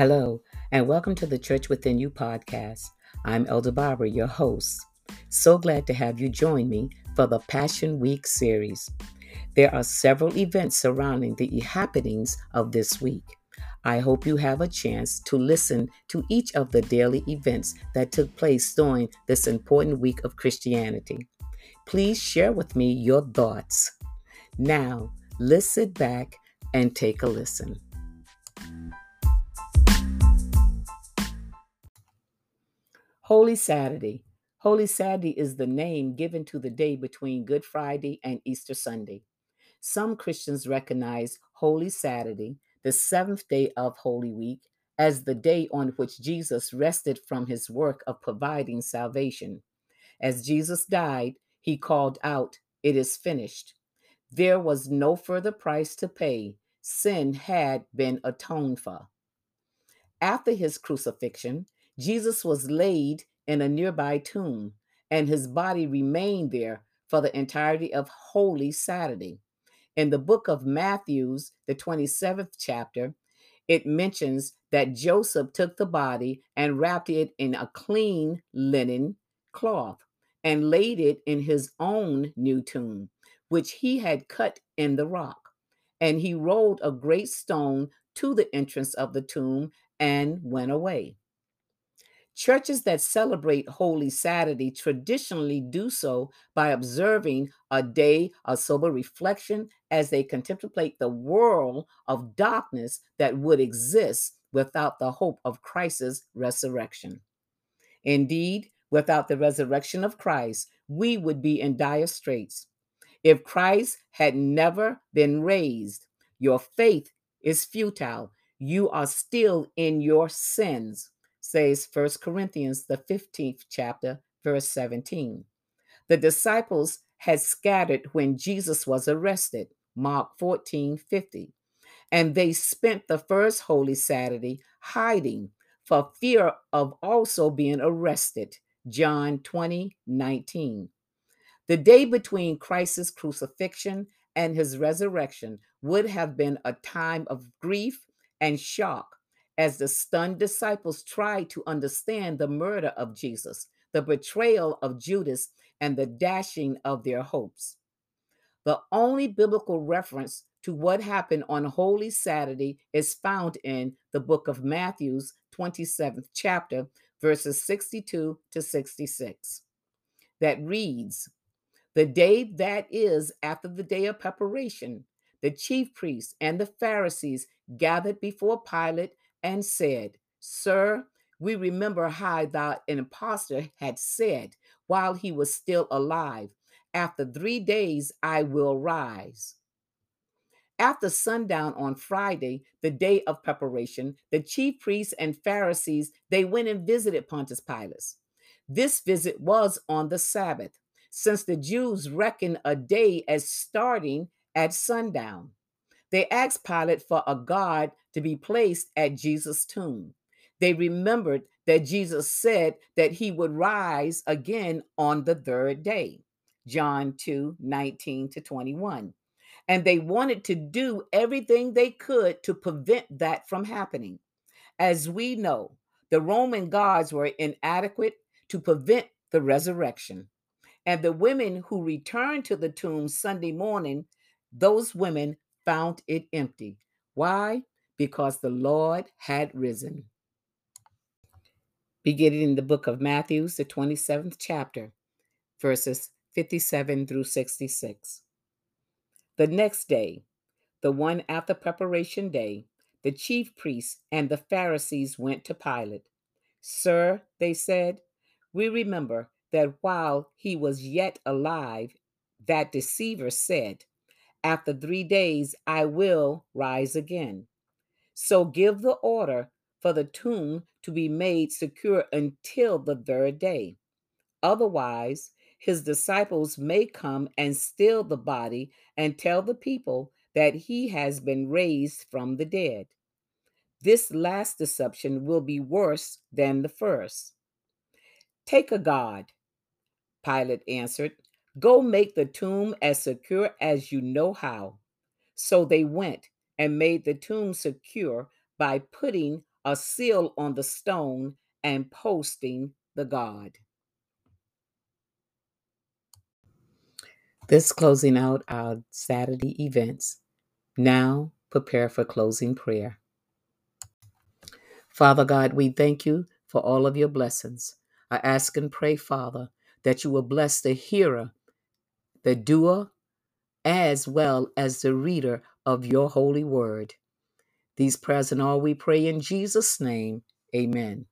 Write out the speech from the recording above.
Hello, and welcome to the Church Within You podcast. I'm Elder Barbara, your host. So glad to have you join me for the Passion Week series. There are several events surrounding the happenings of this week. I hope you have a chance to listen to each of the daily events that took place during this important week of Christianity. Please share with me your thoughts. Now, let's sit back and take a listen. Holy Saturday. Holy Saturday is the name given to the day between Good Friday and Easter Sunday. Some Christians recognize Holy Saturday, the seventh day of Holy Week, as the day on which Jesus rested from his work of providing salvation. As Jesus died, he called out, It is finished. There was no further price to pay. Sin had been atoned for. After his crucifixion, Jesus was laid in a nearby tomb, and his body remained there for the entirety of Holy Saturday. In the book of Matthew's, the 27th chapter, it mentions that Joseph took the body and wrapped it in a clean linen cloth and laid it in his own new tomb, which he had cut in the rock. And he rolled a great stone to the entrance of the tomb and went away. Churches that celebrate Holy Saturday traditionally do so by observing a day of sober reflection as they contemplate the world of darkness that would exist without the hope of Christ's resurrection. Indeed, without the resurrection of Christ, we would be in dire straits. If Christ had never been raised, your faith is futile. You are still in your sins says 1 Corinthians, the 15th chapter, verse 17. The disciples had scattered when Jesus was arrested, Mark 14 50. And they spent the first Holy Saturday hiding for fear of also being arrested, John 20 19. The day between Christ's crucifixion and his resurrection would have been a time of grief and shock as the stunned disciples tried to understand the murder of Jesus, the betrayal of Judas, and the dashing of their hopes. The only biblical reference to what happened on Holy Saturday is found in the book of Matthew's 27th chapter, verses 62 to 66. That reads, The day that is after the day of preparation, the chief priests and the Pharisees gathered before Pilate and said, Sir, we remember how thou an impostor had said while he was still alive, After three days I will rise. After sundown on Friday, the day of preparation, the chief priests and Pharisees, they went and visited Pontius Pilate. This visit was on the Sabbath, since the Jews reckon a day as starting at sundown. They asked Pilate for a guard to be placed at Jesus' tomb. They remembered that Jesus said that he would rise again on the third day. John 2 19 to 21. And they wanted to do everything they could to prevent that from happening. As we know, the Roman guards were inadequate to prevent the resurrection. And the women who returned to the tomb Sunday morning, those women found it empty. Why? Because the Lord had risen. Beginning in the book of Matthew, the 27th chapter, verses 57 through 66. The next day, the one after preparation day, the chief priests and the Pharisees went to Pilate. Sir, they said, we remember that while he was yet alive, that deceiver said, after three days, I will rise again. So give the order for the tomb to be made secure until the third day. Otherwise, his disciples may come and steal the body and tell the people that he has been raised from the dead. This last deception will be worse than the first. Take a guard, Pilate answered. Go make the tomb as secure as you know how. So they went and made the tomb secure by putting a seal on the stone, and posting the God. This closing out our Saturday events. Now prepare for closing prayer. Father God, we thank you for all of your blessings. I ask and pray, Father, that you will bless the hearer, the doer, as well as the reader of your holy word. These prayers and all we pray in Jesus' name. Amen.